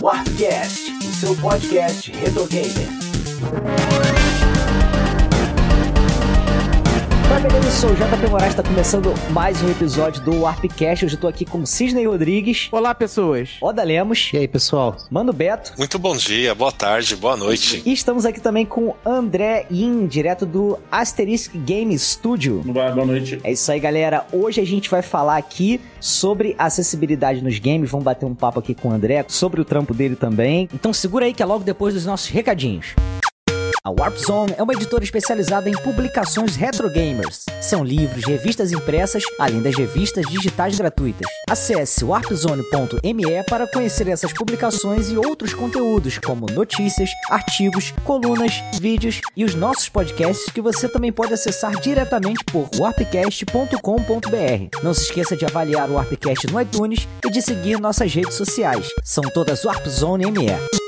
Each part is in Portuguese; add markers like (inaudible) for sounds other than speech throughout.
Warpcast, o seu podcast retro gamer. Fala beleza, eu sou o JP Moraes, está começando mais um episódio do Warpcast. Hoje eu tô aqui com Cisney Rodrigues. Olá, pessoas. Oda Lemos. E aí, pessoal? Mano Beto. Muito bom dia, boa tarde, boa noite. E estamos aqui também com André In, direto do Asterisk Game Studio. Boa, boa noite. É isso aí, galera. Hoje a gente vai falar aqui sobre acessibilidade nos games. Vamos bater um papo aqui com o André, sobre o trampo dele também. Então segura aí que é logo depois dos nossos recadinhos. A Warp Zone é uma editora especializada em publicações retro gamers. São livros, revistas impressas, além das revistas digitais gratuitas. Acesse warpzone.me para conhecer essas publicações e outros conteúdos, como notícias, artigos, colunas, vídeos e os nossos podcasts que você também pode acessar diretamente por warpcast.com.br. Não se esqueça de avaliar o Warpcast no iTunes e de seguir nossas redes sociais. São todas Warp Zone ME.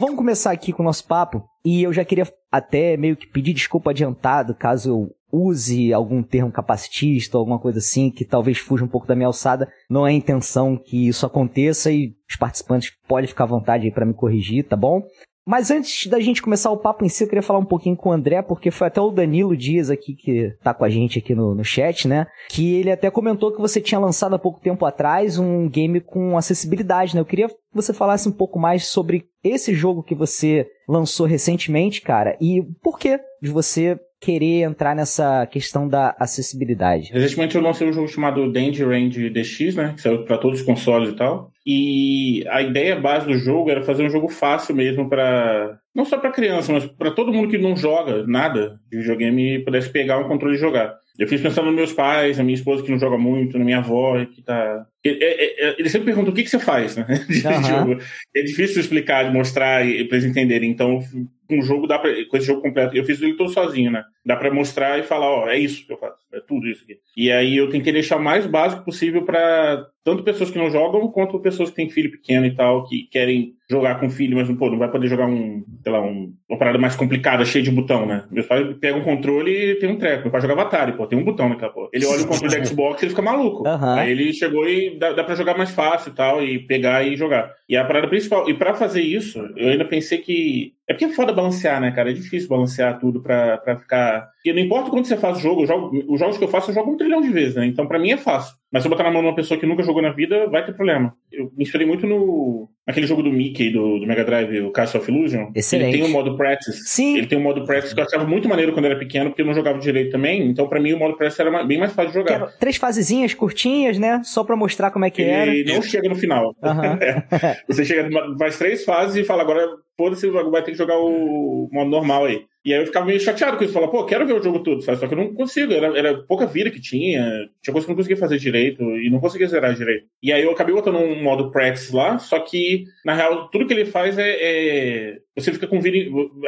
Vamos começar aqui com o nosso papo. E eu já queria até meio que pedir desculpa adiantado caso eu use algum termo capacitista ou alguma coisa assim que talvez fuja um pouco da minha alçada. Não é intenção que isso aconteça e os participantes podem ficar à vontade aí para me corrigir, tá bom? Mas antes da gente começar o papo em si, eu queria falar um pouquinho com o André, porque foi até o Danilo Dias aqui que tá com a gente aqui no, no chat, né? Que ele até comentou que você tinha lançado há pouco tempo atrás um game com acessibilidade, né? Eu queria que você falasse um pouco mais sobre esse jogo que você lançou recentemente, cara, e por que de você querer entrar nessa questão da acessibilidade? Recentemente eu lancei um jogo chamado Danger Range DX, né? Que saiu para todos os consoles e tal. E a ideia base do jogo era fazer um jogo fácil mesmo para não só para criança, mas para todo mundo que não joga nada de videogame pudesse pegar um controle e jogar. Eu fiz pensando nos meus pais, na minha esposa que não joga muito, na minha avó que tá. Ele, ele sempre pergunta o que, que você faz, (laughs) né? Jogo. É difícil explicar, de mostrar e- pra eles entenderem. Então, um jogo dá pra. Com esse jogo completo, eu fiz ele todo sozinho, né? Dá pra mostrar e falar, ó, é isso que eu faço. É tudo isso aqui. E aí eu tentei deixar o mais básico possível pra tanto pessoas que não jogam, quanto pessoas que têm filho pequeno e tal, que querem jogar com filho, mas não, pô, não vai poder jogar um, sei lá, um, uma parada mais complicada, cheia de botão, né? Meus pais pegam um controle e tem um treco. Meu pai joga Atari, pô, tem um botão naquela porra. Ele olha o controle do Xbox e ele fica maluco. Aham. Aí ele chegou e dá, dá pra jogar mais fácil e tal, e pegar e jogar. E a parada principal, e pra fazer isso, eu ainda pensei que. É porque é foda balancear, né, cara? É difícil balancear tudo pra, pra ficar. Porque não importa quando você faz o jogo, jogo, os jogos que eu faço, eu jogo um trilhão de vezes, né? Então pra mim é fácil. Mas se eu botar na mão de uma pessoa que nunca jogou na vida, vai ter problema. Eu me inspirei muito no. naquele jogo do Mickey, do, do Mega Drive, o Castle of Illusion. Excelente. Ele tem um modo practice. Sim. Ele tem um modo practice que eu achava muito maneiro quando eu era pequeno, porque eu não jogava direito também. Então, pra mim, o modo practice era bem mais fácil de jogar. três fasezinhas curtinhas, né? Só pra mostrar como é que era. Ele não chega no final. Aham. (laughs) Você chega, faz três fases e fala, agora foda-se, vai ter que jogar o modo normal aí. E aí eu ficava meio chateado com isso. Falava, pô, quero ver o jogo todo, sabe? Só que eu não consigo. Era, era pouca vida que tinha. Tinha coisa que eu não conseguia fazer direito e não conseguia zerar direito. E aí eu acabei botando um modo practice lá, só que, na real, tudo que ele faz é. é- Você fica com vida,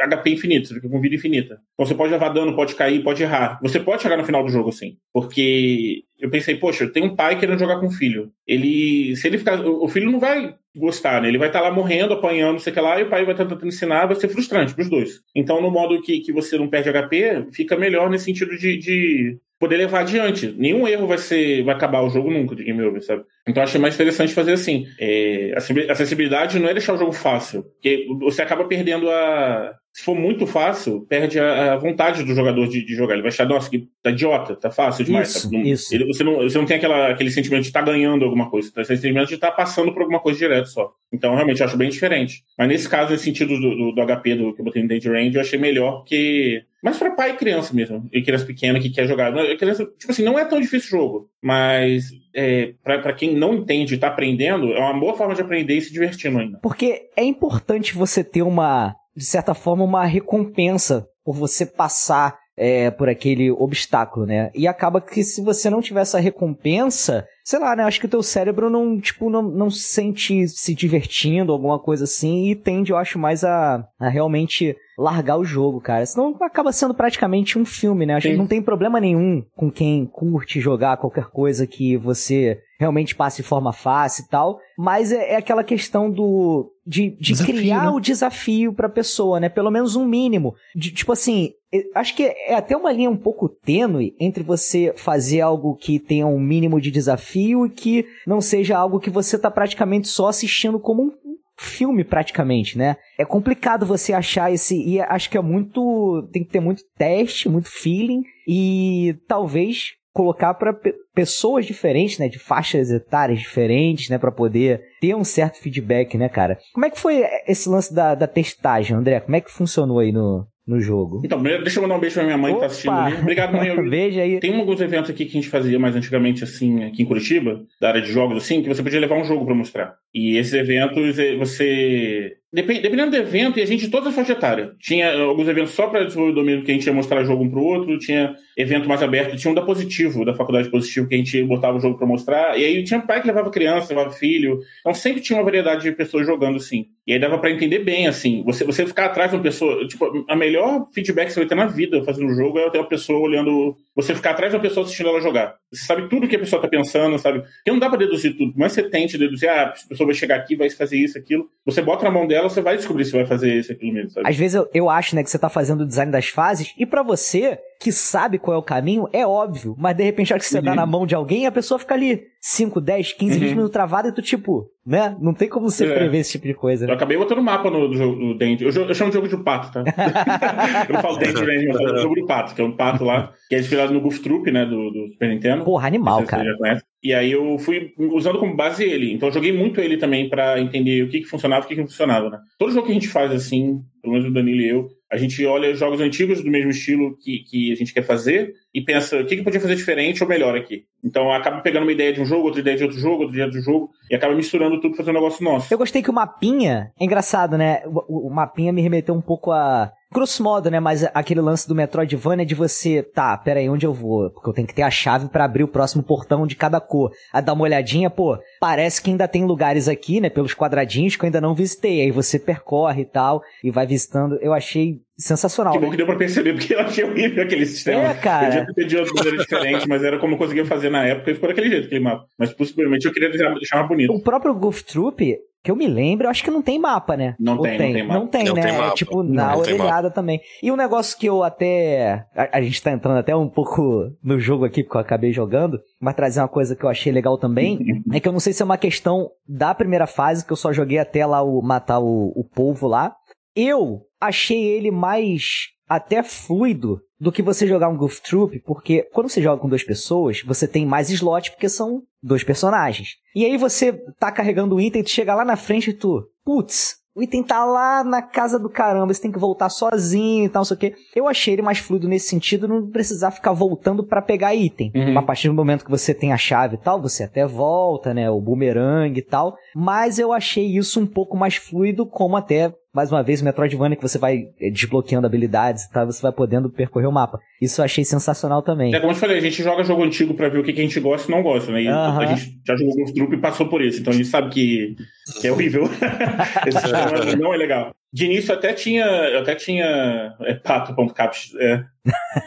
HP infinito, você fica com vida infinita. Então você pode levar dano, pode cair, pode errar. Você pode chegar no final do jogo assim. Porque eu pensei, poxa, tem um pai querendo jogar com o filho. Ele. Se ele ficar. O filho não vai gostar, né? Ele vai estar lá morrendo, apanhando, sei que lá, e o pai vai estar tentando ensinar, vai ser frustrante pros dois. Então, no modo que, que você não perde HP, fica melhor nesse sentido de, de poder levar adiante. Nenhum erro vai ser. vai acabar o jogo nunca de game over, sabe? Então achei mais interessante fazer assim. É, acessi- acessibilidade não é deixar o jogo fácil. Porque você acaba perdendo a. Se for muito fácil, perde a, a vontade do jogador de, de jogar. Ele vai achar, nossa, que tá idiota, tá fácil demais. Isso, sabe? Não- isso. ele- você, não, você não tem aquela, aquele sentimento de estar ganhando alguma coisa. Você tem esse sentimento de estar passando por alguma coisa direto só. Então, realmente, eu acho bem diferente. Mas nesse caso, nesse sentido do, do, do HP do, que eu botei no Danger Range, eu achei melhor porque. Mas pra pai e criança mesmo. E criança pequena que quer jogar. Criança, tipo assim, não é tão difícil o jogo. Mas é, pra quem não entende e tá aprendendo, é uma boa forma de aprender e se divertindo ainda. Porque é importante você ter uma, de certa forma, uma recompensa por você passar é, por aquele obstáculo, né? E acaba que se você não tiver essa recompensa, sei lá, né? Acho que o teu cérebro não, tipo, não, não se sente se divertindo, alguma coisa assim, e tende, eu acho, mais a, a realmente largar o jogo, cara. Senão acaba sendo praticamente um filme, né? Acho que Sim. não tem problema nenhum com quem curte jogar qualquer coisa que você realmente passe forma fácil e tal, mas é, é aquela questão do de, de Desafio, criar né? o desafio pra pessoa, né? Pelo menos um mínimo. De, tipo assim, acho que é até uma linha um pouco tênue entre você fazer algo que tenha um mínimo de desafio desafio e que não seja algo que você tá praticamente só assistindo como um filme praticamente, né? É complicado você achar esse e acho que é muito tem que ter muito teste, muito feeling e talvez colocar para pessoas diferentes, né, de faixas etárias diferentes, né, para poder ter um certo feedback, né, cara. Como é que foi esse lance da, da testagem, André? Como é que funcionou aí no, no jogo. Então, deixa eu mandar um beijo pra minha mãe Opa. que tá assistindo ali. Obrigado, mãe. (laughs) Beijo aí. Tem alguns eventos aqui que a gente fazia mais antigamente, assim, aqui em Curitiba, da área de jogos, assim, que você podia levar um jogo para mostrar. E esses eventos, eh, você Dependendo do evento, e a gente, toda a faixa etária. Tinha alguns eventos só para desenvolvedor mesmo, que a gente ia mostrar jogo um pro outro, tinha evento mais aberto, tinha um da Positivo, da Faculdade Positivo, que a gente botava o jogo para mostrar, e aí tinha pai que levava criança, levava filho, então sempre tinha uma variedade de pessoas jogando, assim. E aí dava para entender bem, assim, você, você ficar atrás de uma pessoa, tipo, a melhor feedback que você vai ter na vida fazendo um jogo é ter uma pessoa olhando, você ficar atrás de uma pessoa assistindo ela jogar. Você sabe tudo que a pessoa tá pensando, sabe? Porque não dá para deduzir tudo, mas você tente deduzir, ah, a pessoa vai chegar aqui, vai fazer isso, aquilo. Você bota na mão dela, você vai descobrir se vai fazer isso, aquilo mesmo, sabe? Às vezes eu, eu acho, né, que você tá fazendo o design das fases, e para você, que sabe qual é o caminho, é óbvio. Mas de repente, a hora que você uhum. dá na mão de alguém, a pessoa fica ali 5, 10, 15, uhum. 20 minutos travada e tu, tipo, né? Não tem como você é. prever esse tipo de coisa. Né? Eu acabei botando mapa no, no jogo do Dente. Eu, eu, chamo de jogo de pato, tá? (laughs) eu não falo Dente mesmo, eu falo jogo do pato, que é um pato lá, que é inspirado no Goof Troop, né, do, do Super Nintendo. Porra, animal, cara. E aí eu fui usando como base ele. Então eu joguei muito ele também para entender o que, que funcionava e o que, que não funcionava, né? Todo jogo que a gente faz assim, pelo menos o Danilo e eu, a gente olha jogos antigos do mesmo estilo que, que a gente quer fazer e pensa o que, que podia fazer diferente ou melhor aqui. Então acaba pegando uma ideia de um jogo, outra ideia de outro jogo, outra ideia de outro jogo e acaba misturando tudo fazendo um negócio nosso. Eu gostei que o mapinha, é engraçado, né? O, o mapinha me remeteu um pouco a grosso modo, né? Mas aquele lance do Metroidvania de você, tá, pera aí, onde eu vou? Porque eu tenho que ter a chave para abrir o próximo portão de cada cor. A dar uma olhadinha, pô, parece que ainda tem lugares aqui, né, pelos quadradinhos que eu ainda não visitei. Aí você percorre e tal, e vai visitando. Eu achei sensacional. Que bom que deu pra perceber, porque eu achei horrível aquele sistema. É, cara. Eu podia ter de outra maneira diferente, mas era como eu conseguia fazer na época e ficou daquele jeito, aquele mapa. Mas possivelmente eu queria deixar mais bonito. O próprio Goof Troop, que eu me lembro, eu acho que não tem mapa, né? Não tem, tem, não tem mapa. Não tem, não né? Tem é, tipo, na orelhada também. E um negócio que eu até... A, a, gente tá entrando até um pouco no jogo aqui, porque eu acabei jogando, mas trazer uma coisa que eu achei legal também, (laughs) é que eu não sei se é uma questão da primeira fase, que eu só joguei até lá o matar o, o polvo lá. Eu achei ele mais até fluido do que você jogar um Goof Troop, porque quando você joga com duas pessoas, você tem mais slot porque são dois personagens. E aí você tá carregando o item, tu chega lá na frente e tu, putz, o item tá lá na casa do caramba, você tem que voltar sozinho e tal, não sei o quê. Eu achei ele mais fluido nesse sentido, não precisar ficar voltando para pegar item. Uhum. A partir do momento que você tem a chave e tal, você até volta, né, o boomerang e tal. Mas eu achei isso um pouco mais fluido, como até mais uma vez, o Metroidvania que você vai eh, desbloqueando habilidades e tá? você vai podendo percorrer o mapa. Isso eu achei sensacional também. É como eu falei, a gente joga jogo antigo para ver o que, que a gente gosta e não gosta, né? E uhum. a gente já jogou alguns truques e passou por isso, então a gente sabe que, que é horrível. (laughs) Esse sistema não é legal. De início até tinha. Eu até tinha. É, pato.caps. É.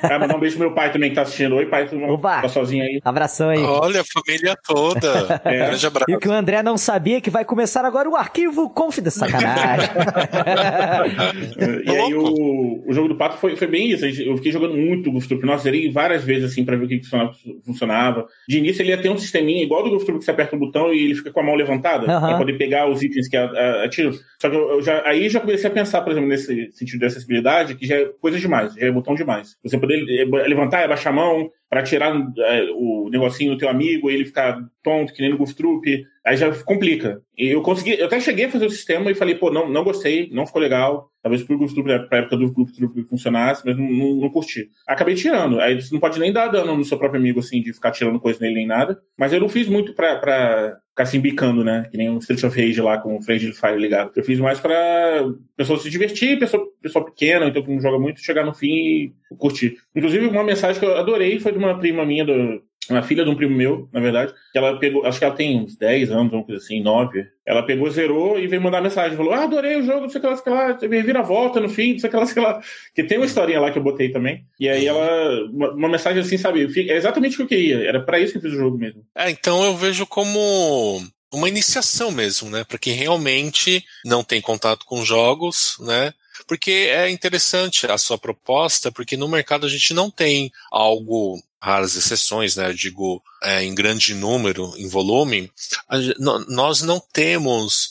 Ah, mandar um beijo pro meu pai também que tá assistindo. Oi, pai, tu tá sozinho aí. Abração aí. Olha, a família toda. (laughs) É. Grande abraço. E o que o André não sabia que vai começar agora o arquivo Confidence. Sacanagem. (laughs) e aí o, o jogo do pato foi, foi bem isso. Eu fiquei jogando muito Goof Troop. Nossa, zerei várias vezes assim pra ver o que funcionava, funcionava. De início ele ia ter um sisteminha igual do Goof Troop que você aperta um botão e ele fica com a mão levantada uhum. pra poder pegar os itens que atira. Só que eu, eu já, aí já comecei a pensar, por exemplo, nesse sentido de acessibilidade, que já é coisa demais, já é botão demais. Você poder levantar e abaixar a mão para tirar é, o negocinho do teu amigo, ele ficar tonto, que nem no Goof Troop, aí já complica. E eu consegui, eu até cheguei a fazer o sistema e falei, pô, não, não gostei, não ficou legal. Talvez pro Goof Troop, pra época do Goof Troop funcionasse, mas não, não, não, curti. Acabei tirando. Aí você não pode nem dar dano no seu próprio amigo, assim, de ficar tirando coisa nele nem nada. Mas eu não fiz muito pra, pra ficar se embicando, né? Que nem um Street of Rage lá com o Friendly Fire ligado. Eu fiz mais pra pessoa se divertir, pessoa, pessoa pequena, então que não joga muito, chegar no fim e curtir. Inclusive, uma mensagem que eu adorei foi de uma prima minha do, uma filha de um primo meu, na verdade, que ela pegou, acho que ela tem uns 10 anos, uma coisa assim, 9. Ela pegou, zerou e veio mandar mensagem. Falou: Ah, adorei o jogo, não sei o que lá, sei lá, teve vira volta no fim, não sei o que lá, sei lá. Que tem uma historinha lá que eu botei também. E aí ela, uma, uma mensagem assim, sabe? É exatamente o que eu queria. Era para isso que eu fiz o jogo mesmo. É, então eu vejo como uma iniciação mesmo, né? Para quem realmente não tem contato com jogos, né? Porque é interessante a sua proposta, porque no mercado a gente não tem algo raras exceções, né? Eu digo é, em grande número, em volume, a, nós não temos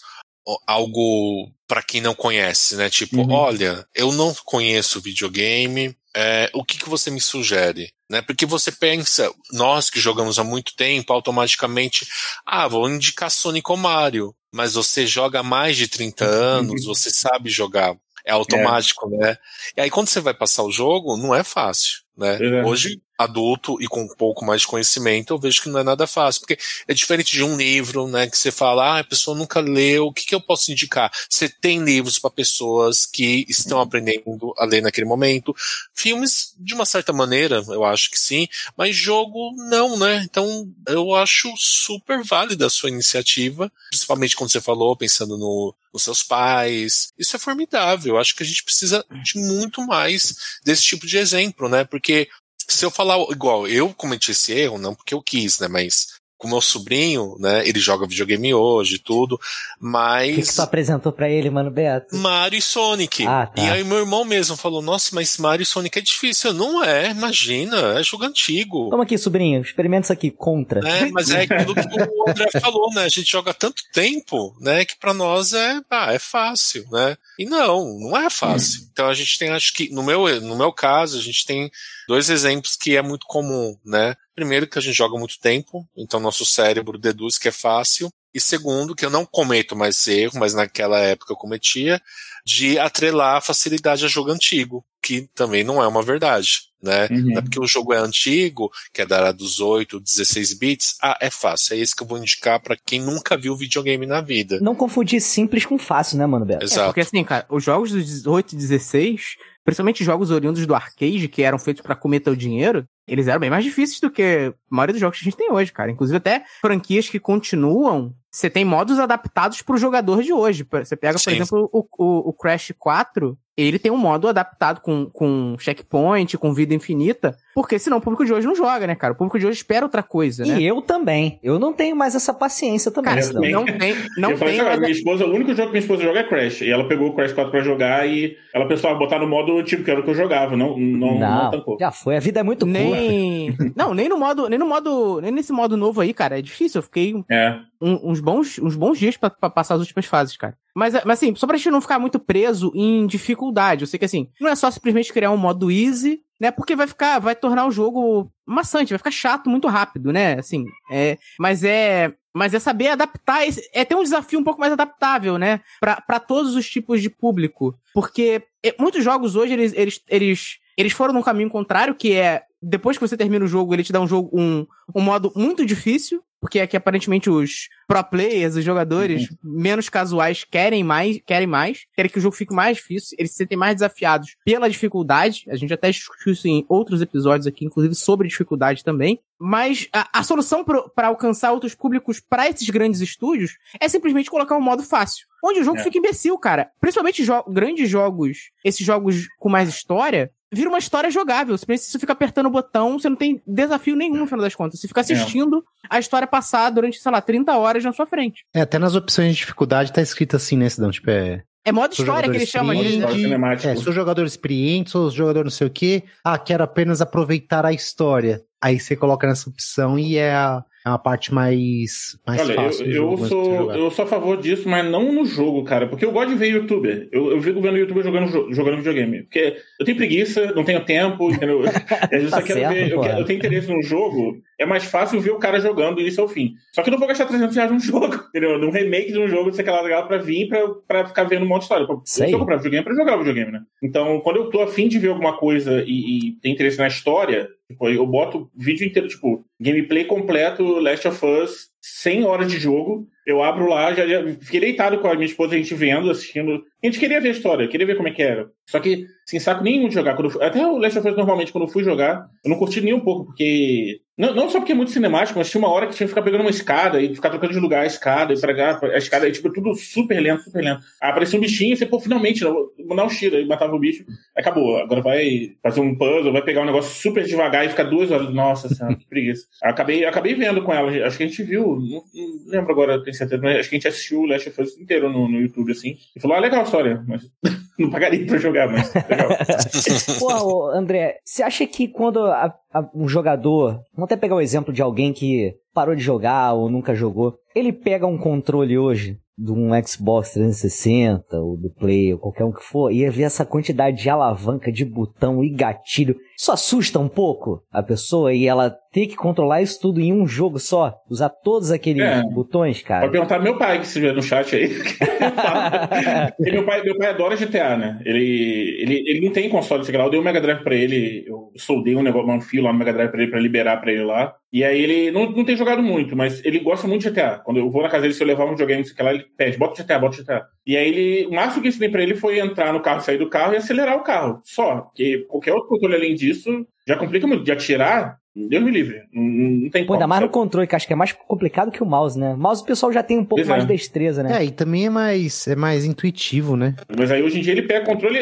algo para quem não conhece, né? Tipo, uhum. olha, eu não conheço videogame, é, o que, que você me sugere? Né? Porque você pensa, nós que jogamos há muito tempo, automaticamente, ah, vou indicar Sonic ou Mario, mas você joga há mais de 30 anos, você sabe jogar, é automático, é. né? E aí quando você vai passar o jogo, não é fácil, né? É. Hoje adulto e com um pouco mais de conhecimento, eu vejo que não é nada fácil, porque é diferente de um livro, né, que você fala, ah, a pessoa nunca leu, o que, que eu posso indicar? Você tem livros para pessoas que estão aprendendo a ler naquele momento, filmes, de uma certa maneira, eu acho que sim, mas jogo, não, né, então eu acho super válida a sua iniciativa, principalmente quando você falou, pensando no, nos seus pais, isso é formidável, eu acho que a gente precisa de muito mais desse tipo de exemplo, né, porque se eu falar igual, eu cometi esse erro, não porque eu quis, né? Mas com meu sobrinho, né? Ele joga videogame hoje tudo, mas. O que, que tu apresentou para ele, mano, Beto? Mario e Sonic. Ah, tá. E aí meu irmão mesmo falou: Nossa, mas Mario e Sonic é difícil. Não é, imagina, é jogo antigo. Toma aqui, sobrinho, experimenta isso aqui, contra. É, mas é aquilo que o André (laughs) falou, né? A gente joga tanto tempo, né? Que para nós é, ah, é fácil, né? E não, não é fácil. Hum. Então a gente tem, acho que, no meu, no meu caso, a gente tem dois exemplos que é muito comum, né? Primeiro, que a gente joga muito tempo, então nosso cérebro deduz que é fácil. E segundo, que eu não cometo mais esse erro, mas naquela época eu cometia, de atrelar a facilidade a jogo antigo, que também não é uma verdade, né? Uhum. Não é porque o jogo é antigo, que é da era dos 8, 16 bits, ah, é fácil. É isso que eu vou indicar para quem nunca viu videogame na vida. Não confundir simples com fácil, né, mano, Beto? Exato. É, porque assim, cara, os jogos dos 18 e 16 principalmente jogos oriundos do arcade, que eram feitos para comer teu dinheiro, eles eram bem mais difíceis do que a maioria dos jogos que a gente tem hoje, cara. Inclusive até franquias que continuam, você tem modos adaptados para o jogador de hoje. Você pega, por Sim. exemplo, o, o, o, Crash 4, ele tem um modo adaptado com, com checkpoint, com vida infinita, porque senão o público de hoje não joga, né, cara? O público de hoje espera outra coisa, né? E eu também. Eu não tenho mais essa paciência também. Cara, não, não tem, não eu tem. Falei, minha esposa, o único jogo que minha esposa joga é Crash. E ela pegou o Crash 4 pra jogar e ela pensou, ah, botar no modo tipo que era o que eu jogava. Não, não, não, não Já foi. A vida é muito nem... (laughs) não, nem no modo, nem no modo, nem nesse modo novo aí, cara. É difícil. Eu fiquei é. Um, uns bons, uns bons dias pra, passar as últimas fases, cara. Mas, mas assim, só pra gente não ficar muito preso em dificuldade. Eu sei que assim, não é só simplesmente criar um modo easy, né? Porque vai ficar, vai tornar o jogo maçante, vai ficar chato muito rápido, né? Assim, é, mas é, mas é saber adaptar, é ter um desafio um pouco mais adaptável, né? Para todos os tipos de público, porque é, muitos jogos hoje eles, eles, eles eles foram num caminho contrário, que é depois que você termina o jogo, ele te dá um jogo um, um modo muito difícil, porque é que aparentemente os pro players, os jogadores uhum. menos casuais querem mais, querem mais, querem que o jogo fique mais difícil, eles se sentem mais desafiados pela dificuldade. A gente até discutiu isso em outros episódios aqui, inclusive sobre dificuldade também. Mas a, a solução para alcançar outros públicos para esses grandes estúdios é simplesmente colocar um modo fácil. Onde o jogo é. fica imbecil, cara. Principalmente jo grandes jogos, esses jogos com mais história, vira uma história jogável. Se você fica apertando o botão, você não tem desafio nenhum no final das contas. Você fica é. assistindo é. a história passar durante, sei lá, 30 horas na sua frente. É, até nas opções de dificuldade tá escrito assim nesse não, tipo, é. É modo história que ele chama de. de... É, sou jogador experiente, sou jogador não sei o quê. Ah, quero apenas aproveitar a história. Aí você coloca nessa opção e é a, é uma parte mais, mais Olha, fácil. Eu, eu sou, eu sou a favor disso, mas não no jogo, cara. Porque eu gosto de ver youtuber. Eu, eu fico vendo youtuber jogando, jogando videogame. Porque eu tenho preguiça, não tenho tempo, entendeu? (laughs) eu só tá quero certo, ver. Eu, quero, eu, tenho interesse no jogo. É mais fácil ver o cara jogando isso ao fim. Só que eu não vou gastar 300 reais num (laughs) jogo, entendeu? Num remake de um jogo, sei lá, legal, pra vir pra, pra ficar vendo um monte de história. Eu Sei. sou comprar videogame pra jogar videogame, né? Então, quando eu tô afim de ver alguma coisa e, e tem interesse na história, Tipo, eu boto vídeo inteiro, tipo, gameplay completo, Last of Us, 100 horas de jogo. Eu abro lá, já, fiquei deitado com a minha esposa, a gente vendo, assistindo. A gente queria ver a história, queria ver como é que era. Só que, sem saco nenhum de jogar. Até o Last of Us, normalmente, quando eu fui jogar, eu não curti nem um pouco, porque não, não só porque é muito cinemático, mas tinha uma hora que tinha que ficar pegando uma escada e ficar trocando de lugar a escada e pregar a escada, e, tipo, tudo super lento, super lento. Aí aparecia um bichinho e você, pô, finalmente, vou dar um tiro, aí matava o bicho, acabou. Agora vai fazer um puzzle, vai pegar um negócio super devagar e ficar duas horas. Nossa senhora, que preguiça. Acabei, acabei vendo com ela, acho que a gente viu, não, não lembro agora, certeza, mas acho que a gente assistiu o Last of Us inteiro no, no YouTube, assim, e falou, ah, legal a história, mas. (laughs) não pagaria pra jogar, mas legal. (laughs) Pô, André, você acha que quando a, a, um jogador, vamos até pegar o exemplo de alguém que parou de jogar ou nunca jogou, ele pega um controle hoje de um Xbox 360 ou do Play ou qualquer um que for, ia ver essa quantidade de alavanca, de botão e gatilho. Isso assusta um pouco a pessoa e ela ter que controlar isso tudo em um jogo só, usar todos aqueles é. botões, cara. Pode perguntar meu pai que se vê no chat aí. (laughs) meu, pai, meu pai adora GTA, né? Ele, ele, ele não tem console, sei lá, eu dei um Mega Drive pra ele, eu soldei um negócio, um fio lá no Mega Drive pra ele pra liberar pra ele lá. E aí ele não, não tem jogado muito, mas ele gosta muito de GTA. Quando eu vou na casa dele, se eu levar um videogame, sei lá, ele pede, bota GTA, bota GTA. E aí ele, o máximo que eu ensinei pra ele foi entrar no carro, sair do carro e acelerar o carro. Só. Porque qualquer outro controle além disso já complica muito. De atirar, Deus me livre. Não, não tem Pô, ainda mais no controle, que acho que é mais complicado que o mouse, né? O mouse o pessoal já tem um pouco Exato. mais de destreza, né? É, e também é mais, é mais intuitivo, né? Mas aí hoje em dia ele pega controle,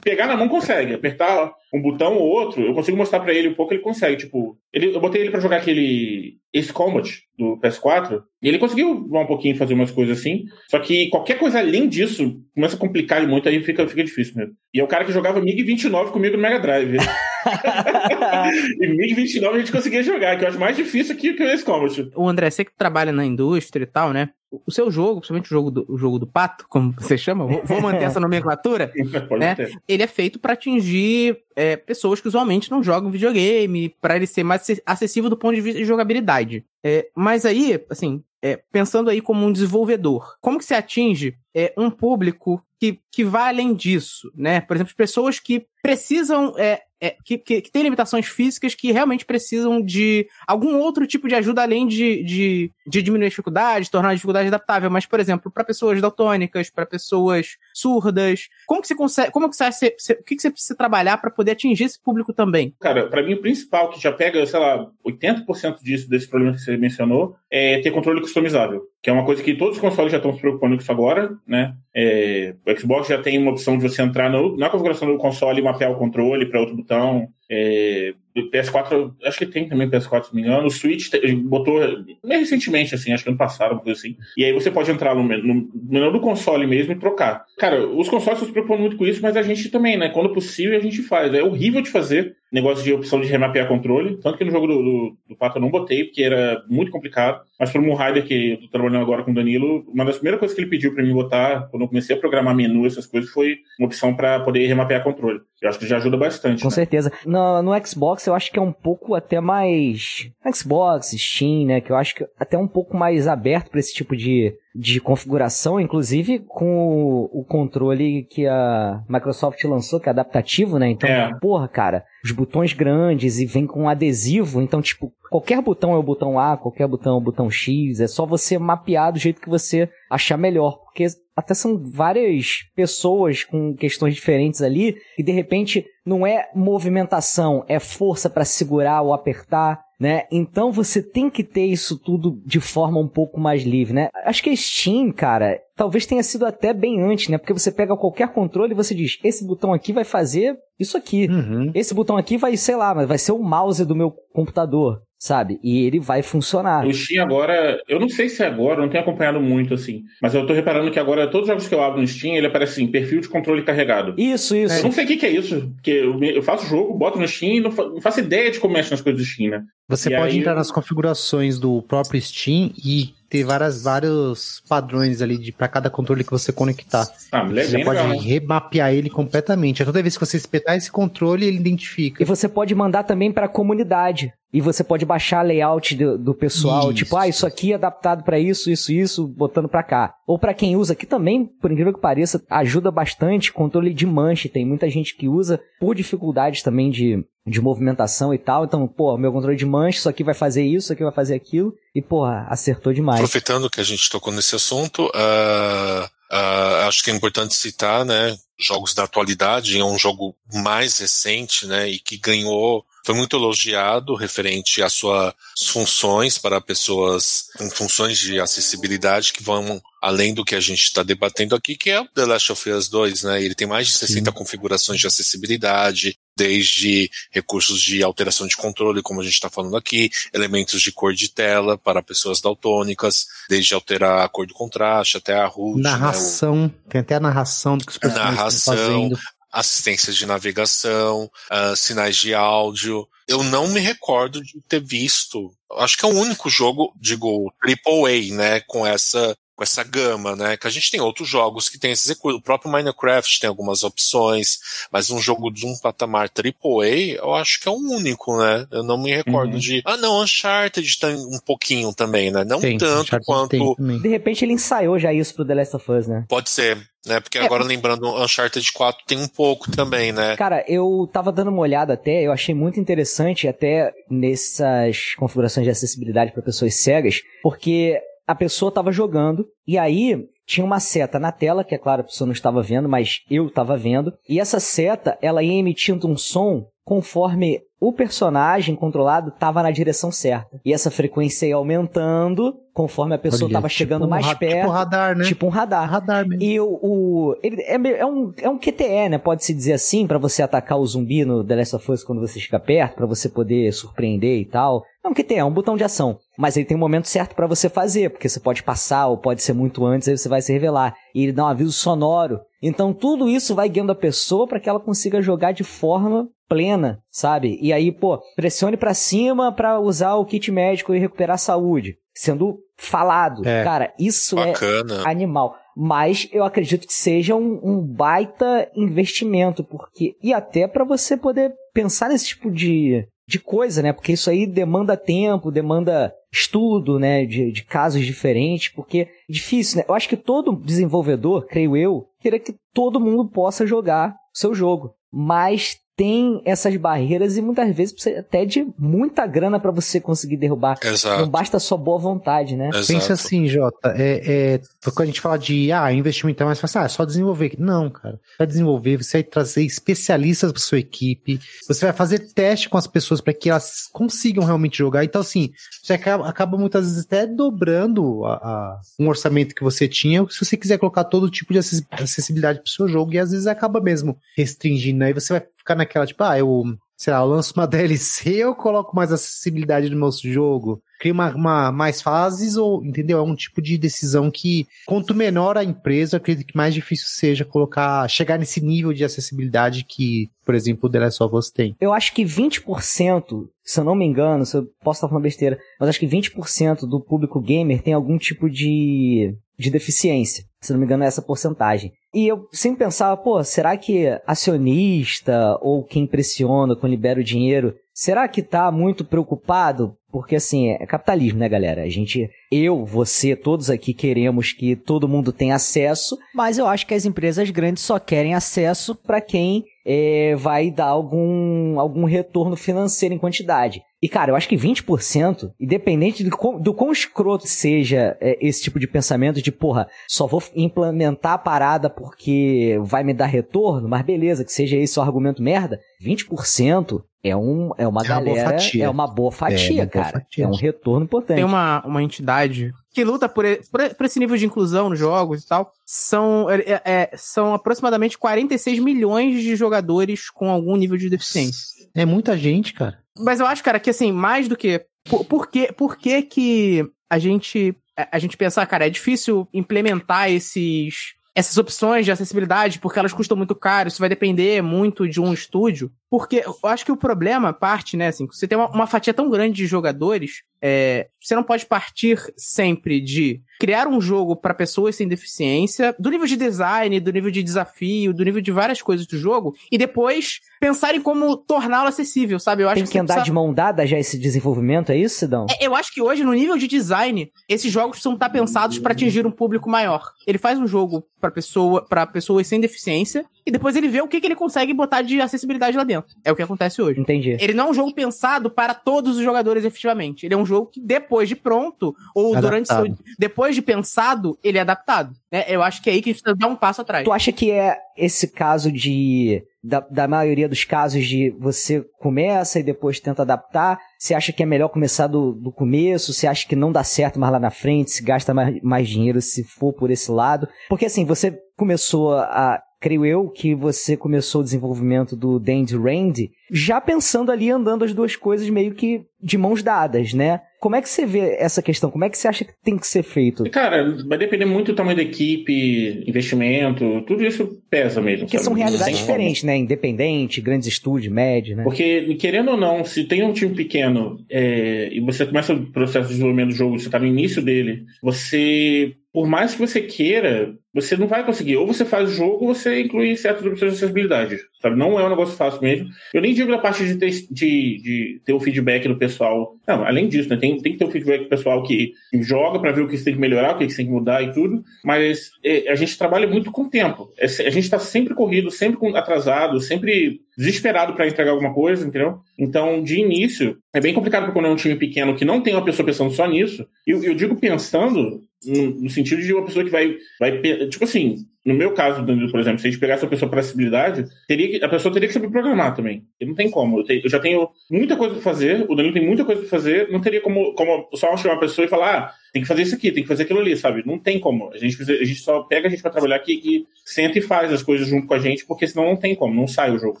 pegar na mão consegue, apertar um botão ou outro, eu consigo mostrar para ele um pouco, ele consegue. Tipo, ele, eu botei ele para jogar aquele Ace Combat do PS4, e ele conseguiu voar um pouquinho fazer umas coisas assim. Só que qualquer coisa além disso começa a complicar ele muito, aí fica, fica difícil mesmo. E é o cara que jogava MiG 29 comigo no Mega Drive. (laughs) e MiG 29 a gente conseguia jogar, que eu acho mais difícil que, que o Ace Combat. O André, você que trabalha na indústria e tal, né? O seu jogo, principalmente o jogo do, o jogo do pato, como você chama, vou, vou manter (laughs) essa nomenclatura, né? Ele é feito para atingir é, pessoas que usualmente não jogam videogame, para ele ser mais acessível do ponto de vista de jogabilidade. É, mas aí, assim, é, pensando aí como um desenvolvedor, como que se atinge é, um público que, que vai além disso, né? Por exemplo, pessoas que precisam é, é, que, que, que, tem limitações físicas que realmente precisam de algum outro tipo de ajuda além de, de, de diminuir a dificuldade, tornar a dificuldade adaptável. Mas, por exemplo, para pessoas daltônicas, para pessoas surdas, como que você consegue, como que você, você, o que, que você precisa trabalhar para poder atingir esse público também? Cara, para mim o principal que já pega, sei lá, 80% disso desse problema que você mencionou é ter controle customizável, que é uma coisa que todos os consoles já estão se preocupando com isso agora, né? É, o Xbox já tem uma opção de você entrar no, na configuração do console e mapear o controle para outro botão. É, PS4, acho que tem também PS4, se não me engano. O Switch botou meio recentemente, assim, acho que ano passado, uma coisa assim. E aí você pode entrar no, no menu do console mesmo e trocar. Cara, os consoles se preocupam muito com isso, mas a gente também, né? Quando possível, a gente faz. É horrível de fazer negócio de opção de remapear controle. Tanto que no jogo do, do, do Pato eu não botei, porque era muito complicado. Mas pro Moonrider, que eu tô trabalhando agora com o Danilo, uma das primeiras coisas que ele pediu para mim botar, quando eu comecei a programar menu, essas coisas, foi uma opção para poder remapear controle. Eu acho que já ajuda bastante. Com né? certeza. No, no Xbox, eu acho que é um pouco até mais. Xbox, Steam, né? Que eu acho que até um pouco mais aberto para esse tipo de, de configuração, inclusive com o, o, controle que a Microsoft lançou, que é adaptativo, né? Então, é. porra, cara, os botões grandes e vem com adesivo, então, tipo, qualquer botão é o botão A, qualquer botão é o botão X, é só você mapear do jeito que você achar melhor, porque até são várias pessoas com questões diferentes ali, e de repente não é movimentação, é força para segurar ou apertar, né? Então você tem que ter isso tudo de forma um pouco mais livre, né? Acho que a Steam, cara, talvez tenha sido até bem antes, né? Porque você pega qualquer controle e você diz: esse botão aqui vai fazer isso aqui. Uhum. Esse botão aqui vai, sei lá, vai ser o mouse do meu computador sabe? E ele vai funcionar. O Steam agora, eu não sei se é agora, não tenho acompanhado muito assim, mas eu tô reparando que agora todos os jogos que eu abro no Steam, ele aparece assim, perfil de controle carregado. Isso, isso. Eu não sei o que, que é isso, porque eu faço o jogo, boto no Steam e não faço ideia de como mexe nas coisas do Steam, né? Você e pode entrar nas configurações do próprio Steam e ter várias, vários padrões ali de para cada controle que você conectar. Ah, você pode legal, remapear ele completamente. Toda vez que você espetar esse controle, ele identifica. E você pode mandar também para a comunidade. E você pode baixar layout do, do pessoal, isso. tipo, ah, isso aqui é adaptado para isso, isso, isso, botando para cá. Ou para quem usa, que também, por incrível que pareça, ajuda bastante controle de manche. Tem muita gente que usa por dificuldades também de de movimentação e tal. Então, pô, meu controle de manche, isso aqui vai fazer isso, isso aqui vai fazer aquilo. E, pô, acertou demais. Aproveitando que a gente tocou nesse assunto, uh, uh, acho que é importante citar, né, jogos da atualidade, é um jogo mais recente, né, e que ganhou foi muito elogiado referente às suas funções para pessoas com funções de acessibilidade que vão além do que a gente está debatendo aqui, que é o The Last of Us 2, né? Ele tem mais de 60 Sim. configurações de acessibilidade, desde recursos de alteração de controle, como a gente está falando aqui, elementos de cor de tela para pessoas daltônicas, desde alterar a cor do contraste até a HUD. Narração, né, o... tem até a narração do que os personagens narração, estão fazendo. Assistência de navegação, uh, sinais de áudio. Eu não me recordo de ter visto. Acho que é o único jogo, digo, AAA, né, com essa com essa gama, né? Que a gente tem outros jogos que tem esses recursos. O próprio Minecraft tem algumas opções, mas um jogo de um patamar AAA, eu acho que é o um único, né? Eu não me recordo uhum. de. Ah, não, Uncharted tem um pouquinho também, né? Não tem, tanto Uncharted quanto. De repente ele ensaiou já isso pro The Last of Us, né? Pode ser. Né, porque é, agora lembrando, Uncharted 4 tem um pouco também, né? Cara, eu tava dando uma olhada até, eu achei muito interessante até nessas configurações de acessibilidade para pessoas cegas, porque a pessoa estava jogando e aí tinha uma seta na tela, que é claro, a pessoa não estava vendo, mas eu estava vendo, e essa seta, ela ia emitindo um som conforme o personagem controlado estava na direção certa. E essa frequência ia aumentando conforme a pessoa estava chegando tipo um mais perto. Tipo um radar, né? Tipo um radar. Radar mesmo. E o, o ele é, é, um, é um QTE, né? Pode-se dizer assim, para você atacar o zumbi no The Last of Us quando você chega perto, para você poder surpreender e tal. É um QTE, é um botão de ação. Mas ele tem um momento certo para você fazer, porque você pode passar ou pode ser muito antes, aí você vai se revelar. E ele dá um aviso sonoro. Então tudo isso vai guiando a pessoa para que ela consiga jogar de forma plena, sabe? E aí, pô, pressione para cima para usar o kit médico e recuperar a saúde. Sendo falado. É. Cara, isso é Bacana. é animal. Mas eu acredito que seja um, um baita investimento, porque. E até para você poder pensar nesse tipo de, de coisa, né? Porque isso aí demanda tempo, demanda estudo, né? De, de casos diferentes, porque é difícil, né? Eu acho que todo desenvolvedor, creio eu, queria que todo mundo possa jogar o seu jogo. Mas tem essas barreiras e muitas vezes precisa até de muita grana para você conseguir derrubar. Exato. Não basta só boa vontade, né? Exato. Pensa assim, Jota, é, é, quando a gente fala de ah, investimento é mais fácil, ah, é só desenvolver. Não, cara. Você vai desenvolver, você vai trazer especialistas para sua equipe, você vai fazer teste com as pessoas para que elas consigam realmente jogar. Então, assim, você acaba, acaba muitas vezes até dobrando a, a, um orçamento que você tinha, se você quiser colocar todo tipo de acessibilidade pro seu jogo, e às vezes acaba mesmo restringindo. Aí você vai ficar naquela, tipo, ah, eu, sei lá, eu lanço uma (laughs) DLC, eu coloco mais acessibilidade no meu jogo, crio uma, uma, mais fases, ou, entendeu? É um tipo de decisão que, quanto menor a empresa, acredito que mais difícil seja colocar, chegar nesse nível de acessibilidade que, por exemplo, o The Last of Us tem. Eu acho que 20%, se eu não me engano, se eu posso estar falando besteira, mas acho que 20% do público gamer tem algum tipo de, de deficiência. Se não me engano, é essa porcentagem. E eu sempre pensava, pô, será que acionista ou quem pressiona, quem libera o dinheiro, será que tá muito preocupado? Porque assim, é capitalismo, né, galera? A gente, eu, você, todos aqui queremos que todo mundo tenha acesso, mas eu acho que as empresas grandes só querem acesso para quem é, vai dar algum, algum retorno financeiro em quantidade. E, cara, eu acho que 20%, independente do, quão, do quão escroto seja é, esse tipo de pensamento de, porra, só vou implementar a parada porque vai me dar retorno, mas beleza, que seja esse o argumento merda, 20% é, um, é uma é galera, uma fatia. é uma boa fatia, é uma cara. É um retorno importante. Tem uma, uma entidade que luta por, por, por, esse nível de inclusão nos jogos e tal. São, é, é são aproximadamente 46 milhões de jogadores com algum nível de deficiência. É muita gente, cara. Mas eu acho, cara, que assim, mais do que. Por, por, que, por que que a gente. A gente pensar, cara, é difícil implementar esses essas opções de acessibilidade, porque elas custam muito caro, isso vai depender muito de um estúdio. Porque eu acho que o problema parte, né, assim, você tem uma, uma fatia tão grande de jogadores, é, você não pode partir sempre de criar um jogo para pessoas sem deficiência, do nível de design, do nível de desafio, do nível de várias coisas do jogo, e depois pensar em como torná-lo acessível, sabe? Eu acho Tem que, que andar precisa... de mão dada já esse desenvolvimento, é isso, Sidão? É, eu acho que hoje, no nível de design, esses jogos precisam estar pensados para atingir um público maior. Ele faz um jogo para pessoa, para pessoas sem deficiência, e depois ele vê o que, que ele consegue botar de acessibilidade lá dentro. É o que acontece hoje. Entendi. Ele não é um jogo pensado para todos os jogadores efetivamente. Ele é um jogo que depois de pronto, ou adaptado. durante seu, depois de pensado, ele é adaptado. Né? Eu acho que é aí que a gente precisa dar um passo atrás. Tu acha que é esse caso de da, da maioria dos casos de você começa e depois tenta adaptar? Você acha que é melhor começar do, do começo? Você acha que não dá certo mais lá na frente? Se gasta mais, mais dinheiro se for por esse lado? Porque assim, você começou a creio eu, que você começou o desenvolvimento do Dandy Randy, já pensando ali, andando as duas coisas meio que de mãos dadas, né? Como é que você vê essa questão? Como é que você acha que tem que ser feito? Cara, vai depender muito do tamanho da equipe, investimento, tudo isso pesa mesmo. Porque sabe? são realidades diferentes, né? Independente, grandes estúdios, médios, né? Porque, querendo ou não, se tem um time pequeno é, e você começa o processo de desenvolvimento do jogo, você está no início dele, você por mais que você queira, você não vai conseguir. Ou você faz o jogo, ou você inclui certas opções de acessibilidade. Sabe? Não é um negócio fácil mesmo. Eu nem digo da parte de ter, de, de ter o feedback do pessoal. Não, além disso, né? Tem, tem que ter o feedback do pessoal que joga para ver o que você tem que melhorar, o que você tem que mudar e tudo. Mas é, a gente trabalha muito com tempo. É, a gente está sempre corrido, sempre atrasado, sempre desesperado para entregar alguma coisa, entendeu? Então, de início, é bem complicado quando é um time pequeno que não tem uma pessoa pensando só nisso. Eu, eu digo pensando no, no, sentido de uma pessoa que vai, vai. Tipo assim, no meu caso, por exemplo, se a gente pegasse uma pessoa para acessibilidade, teria que, a pessoa teria que saber programar também. E não tem como. Eu, te, eu, já tenho muita coisa para fazer, o Danilo tem muita coisa para fazer, não teria como, como só chamar uma pessoa e falar, ah, tem que fazer isso aqui, tem que fazer aquilo ali, sabe? Não tem como. A gente, precisa, a gente só pega a gente para trabalhar aqui e senta e faz as coisas junto com a gente, porque senão não tem como, não sai o jogo,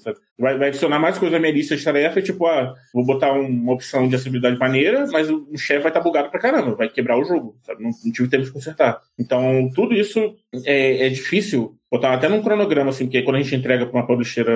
sabe? Vai, vai adicionar mais coisas na minha lista de tarefa, tipo, ah, vou botar uma opção de acessibilidade maneira, mas o, o chefe vai estar tá bugado pra caramba, vai quebrar o jogo, sabe? Não, não tive tempo de consertar. Então, tudo isso é, é difícil botar até num cronograma, assim, porque quando a gente entrega para uma publisher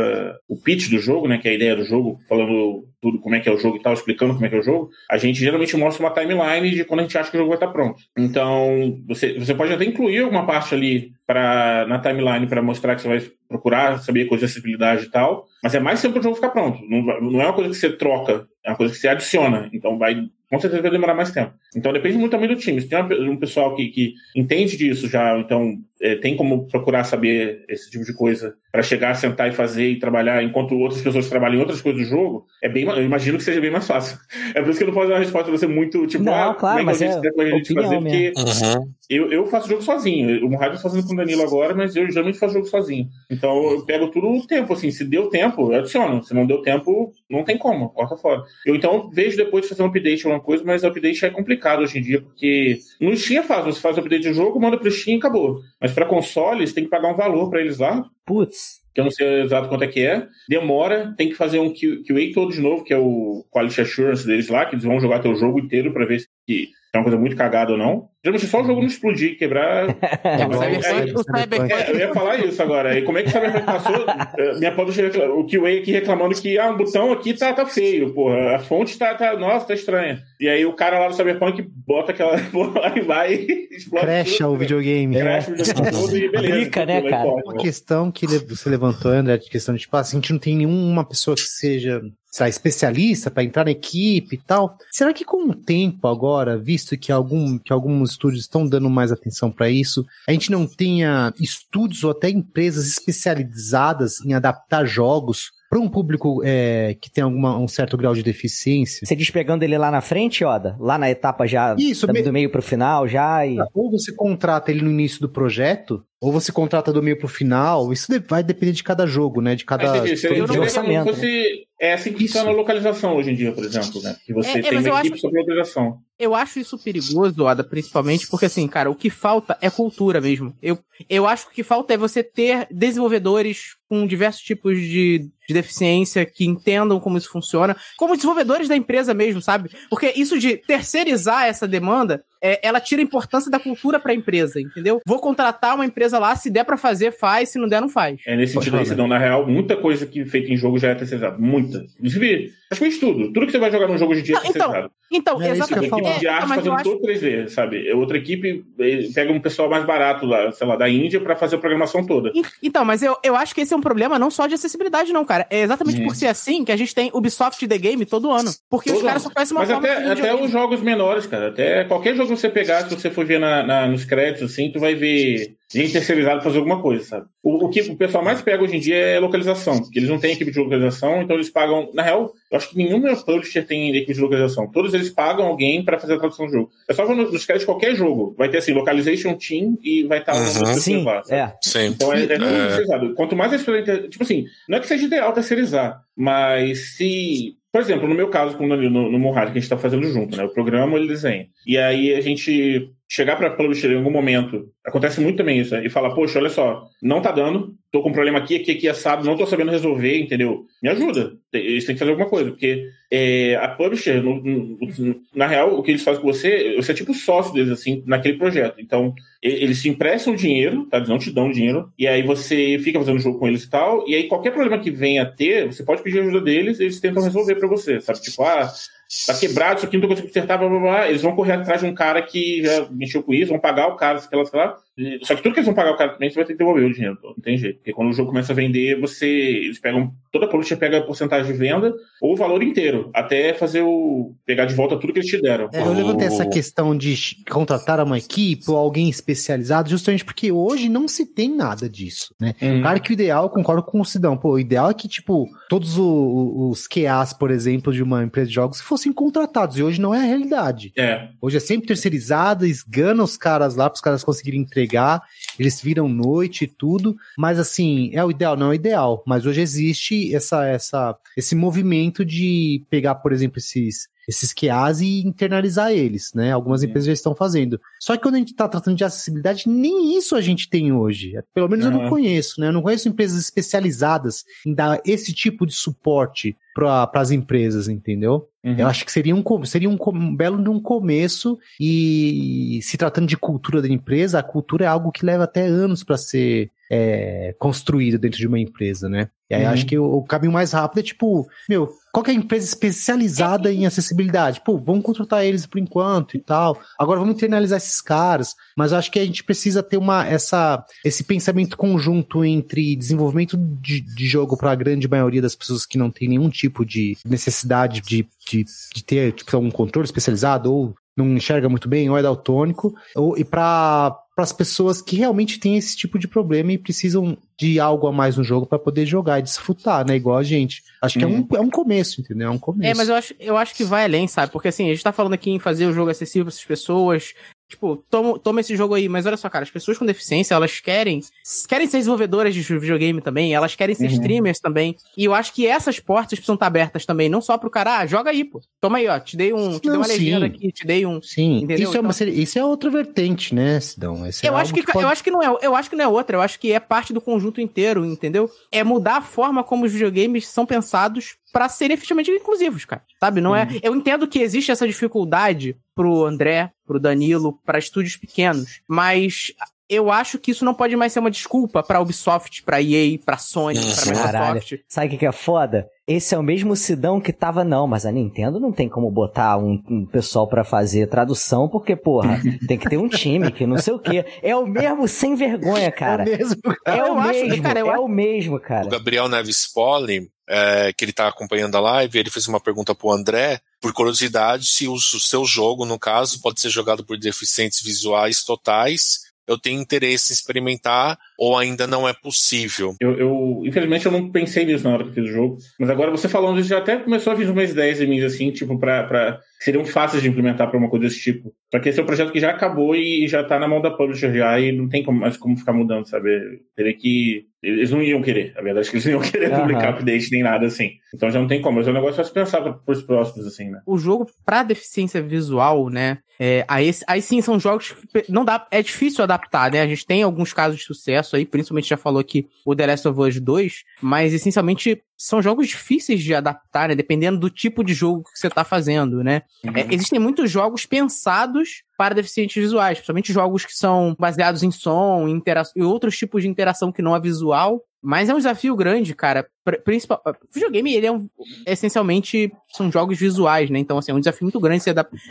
o pitch do jogo, né, que é a ideia do jogo, falando tudo como é que é o jogo e tal, explicando como é que é o jogo, a gente geralmente mostra uma timeline de quando a gente acha que o jogo vai estar pronto. Então, você, você pode até incluir alguma parte ali para na timeline para mostrar que você vai procurar saber coisas de acessibilidade e tal, mas é mais sempre o jogo ficar pronto. Não, não é uma coisa que você troca, é uma coisa que você adiciona. Então vai com certeza vai demorar mais tempo. Então depende muito também do time. Se tem um pessoal que, que entende disso já, então é, tem como procurar saber esse tipo de coisa para chegar, sentar e fazer e trabalhar enquanto outras pessoas trabalham em outras coisas do jogo, é bem, eu imagino que seja bem mais fácil. (laughs) É por isso que eu não posso dar uma resposta pra você muito, tipo, não, ah, claro, como é que a gente, é a gente fazer, porque uhum. eu, eu faço jogo sozinho. O Murad tá fazendo com o Danilo agora, mas eu geralmente faço jogo sozinho. Então eu pego tudo o tempo, assim, se deu tempo, eu adiciono. Se não deu tempo, não tem como, corta fora. Eu então vejo depois de fazer um update ou alguma coisa, mas o update é complicado hoje em dia, porque no Steam é fácil, você faz o update do jogo, manda pro Steam e acabou. Mas para consoles, tem que pagar um valor para eles lá. Putz. Que eu não sei exato quanto é que é. Demora, tem que fazer um QA todo de novo, que é o Quality Assurance deles lá, que eles vão jogar teu jogo inteiro para ver se é uma coisa muito cagada ou não. Geralmente só o jogo não explodir, quebrar. (laughs) É, é, é, eu ia falar isso agora. E como é que o Cyberpunk passou? Eh, minha publisher, o QA aqui reclamando que ah, o botão aqui tá, tá feio, porra. A fonte tá, tá. Nossa, tá estranha. E aí o cara lá do Cyberpunk bota aquela (laughs) porra lá e vai e explode. O videogame. O videogame todo e beleza. Clica, né, cara? Uma questão que você levantou, André, de questão de tipo, assim, a gente não tem nenhuma pessoa que seja sei lá, especialista para entrar na equipe e tal. Será que com o tempo agora, visto que, algum, que alguns estúdios estão dando mais atenção para isso, a gente não tenha estúdios ou até empresas especializadas em adaptar jogos para um público é, que tem alguma, um certo grau de deficiência. Você despegando ele lá na frente, Oda? Lá na etapa já Isso, do, do meio para o final já? E... Ou você contrata ele no início do projeto, ou você contrata do meio para o final. Isso vai depender de cada jogo, né? De cada. É, eu não orçamento. Fosse... É assim que funciona a localização hoje em dia, por exemplo, né? Que você é, tem uma equipe sobre localização. Eu acho isso perigoso, Ada, principalmente porque, assim, cara, o que falta é cultura mesmo. Eu, eu acho que o que falta é você ter desenvolvedores com diversos tipos de, de deficiência que entendam como isso funciona, como desenvolvedores da empresa mesmo, sabe? Porque isso de terceirizar essa demanda é, ela tira a importância da cultura para a empresa, entendeu? Vou contratar uma empresa lá, se der para fazer, faz, se não der, não faz. É nesse sentido aí, então, na real, muita coisa que feita em jogo já é terceirizada. Muita. Inclusive, praticamente tudo. Tudo que você vai jogar num jogo hoje em dia é terceirizado. Então, então é exatamente. Uma equipe de arte fazendo acho... todo 3D, sabe? É outra equipe eh, pega um pessoal mais barato lá, sei lá, da Índia para fazer a programação toda. Então, mas eu, eu acho que esse é um problema não só de acessibilidade, não, cara. É exatamente hum. por ser assim que a gente tem Ubisoft The Game todo ano. Porque todo os caras só conhecem uma mas forma até, até os jogos menores, cara. Até qualquer jogo que você pegar, se você for ver na, na, nos créditos, assim, tu vai ver gente terceirizada fazer alguma coisa, sabe? O, o, que o pessoal mais pega hoje em dia é localização, porque eles não têm equipe de localização, então eles pagam. Na real, eu acho que nenhum publisher tem equipe de localização. Todos eles pagam alguém para fazer a tradução do jogo. É só nos créditos de qualquer jogo. Vai ter assim, localization team e vai estar uhum. Sim, lá, é. Sim. Então é, é tudo é. terceirizado. Quanto mais experiência. Tipo assim, não é que seja ideal terceirizar, mas se por exemplo, no meu caso, com o Danilo, no, no que a gente está fazendo junto, né? O programa ele desenha. E aí a gente chegar para publisher em algum momento Acontece muito também isso. Né? E fala, poxa, olha só, não tá dando, tô com um problema aqui, aqui, aqui, assado, não tô sabendo resolver, entendeu? Me ajuda. Eles têm que fazer alguma coisa, porque é, a publisher, no, no, na real, o que eles fazem com você, você é tipo sócio deles, assim, naquele projeto. Então, eles te emprestam dinheiro, tá? Eles não te dão dinheiro, e aí você fica fazendo jogo com eles e tal, e aí qualquer problema que venha a ter, você pode pedir ajuda deles, eles tentam resolver para você, sabe? Tipo, ah, tá quebrado, isso aqui não tô conseguindo consertar, blá, blá, blá. Eles vão correr atrás de um cara que já mexeu com isso, vão pagar o cara, sei lá, sei lá. Só que tudo que eles vão pagar o cara também, você vai ter que devolver o dinheiro, não tem jeito. Porque quando o jogo começa a vender, você. Eles pegam. Toda a polícia pega a porcentagem de venda ou o valor inteiro, até fazer o. pegar de volta tudo que eles te deram. É, eu levantei essa questão de contratar uma equipe ou alguém especializado, justamente porque hoje não se tem nada disso, né? Hum. Claro que o ideal, eu concordo com o Sidão, pô, o ideal é que, tipo, todos os, os QAs, por exemplo, de uma empresa de jogos fossem contratados, e hoje não é a realidade. É. Hoje é sempre terceirizado, esgana os caras lá para os caras conseguirem entregar, eles viram noite e tudo, mas assim, é o ideal? Não é o ideal, mas hoje existe essa, essa, esse movimento de pegar, por exemplo, esses esses QAs e internalizar eles, né? Algumas empresas já estão fazendo. Só que quando a gente está tratando de acessibilidade, nem isso a gente tem hoje. Pelo menos uhum. eu não conheço, né? Eu não conheço empresas especializadas em dar esse tipo de suporte para as empresas, entendeu? Uhum. Eu acho que seria um, seria um, um belo de um começo e se tratando de cultura da empresa, a cultura é algo que leva até anos para ser é, construído dentro de uma empresa, né? E aí uhum. acho que o, o, caminho mais rápido é tipo, meu, qual é a empresa especializada é. em acessibilidade? Pô, vamos contratar eles por enquanto e tal. Agora vamos internalizar esses caras. Mas eu acho que a gente precisa ter uma, essa, esse pensamento conjunto entre desenvolvimento de, de jogo para a grande maioria das pessoas que não tem nenhum tipo de necessidade de, de, de ter tipo, um controle especializado ou não enxerga muito bem ou é daltônico, ou, e para para as pessoas que realmente têm esse tipo de problema e precisam de algo a mais no jogo para poder jogar e desfrutar, né? Igual a gente. Acho que é, um, uhum. é um começo, entendeu? É um começo. É, mas eu acho, eu acho que vai além, sabe? Porque assim, a gente tá falando aqui em fazer o jogo acessível para essas pessoas, Tipo, toma, toma esse jogo aí, mas olha só, cara, as pessoas com deficiência, elas querem querem ser desenvolvedoras de videogame também, elas querem ser uhum. streamers também. E eu acho que essas portas precisam estar abertas também, não só pro cara, ah, joga aí, pô. Toma aí, ó, te dei um, te não, dei uma sim. legenda aqui, te dei um. Sim, entendeu? Isso, é, uma, então isso é outra vertente, né, Sidão? Esse é eu, é acho que, que pode... eu acho que não é, eu acho que não é outra, eu acho que é parte do conjunto inteiro, entendeu? É mudar a forma como os videogames são pensados para serem efetivamente inclusivos, cara. Sabe? Não é. Uhum. Eu entendo que existe essa dificuldade pro André, pro Danilo, para estúdios pequenos, mas eu acho que isso não pode mais ser uma desculpa pra Ubisoft, pra EA, pra Sony, pra Microsoft. Caralho. Sabe o que é foda? Esse é o mesmo Sidão que tava, não, mas a Nintendo não tem como botar um, um pessoal para fazer tradução, porque, porra, (laughs) tem que ter um time que não sei o quê. É o mesmo sem vergonha, cara. É o mesmo, cara. É o mesmo, cara, é o mesmo, cara. O Gabriel Neves Poli, é, que ele tá acompanhando a live, ele fez uma pergunta pro André, por curiosidade, se o, o seu jogo, no caso, pode ser jogado por deficientes visuais totais eu tenho interesse em experimentar ou ainda não é possível? Eu, eu, infelizmente, eu não pensei nisso na hora que fiz o jogo, mas agora você falando isso já até começou a vir umas ideias em mim, assim, tipo, pra, pra seriam fáceis de implementar para uma coisa desse tipo. Só que esse é um projeto que já acabou e já tá na mão da publisher já e não tem como, mais como ficar mudando, sabe? Teria que. Eles não iam querer, a verdade é que eles não iam querer uhum. publicar update nem nada assim. Então já não tem como, mas é um negócio fácil pensar para os próximos, assim, né? O jogo, para deficiência visual, né? É, aí, aí sim são jogos que não dá, é difícil adaptar, né? A gente tem alguns casos de sucesso aí, principalmente já falou aqui o The Last of Us 2, mas essencialmente são jogos difíceis de adaptar, né? Dependendo do tipo de jogo que você tá fazendo, né? Uhum. É, existem muitos jogos pensados para deficientes visuais, principalmente jogos que são baseados em som, em e outros tipos de interação que não é visual. Mas é um desafio grande, cara. Principal, videogame, ele é um, essencialmente são jogos visuais, né? Então, assim, é um desafio muito grande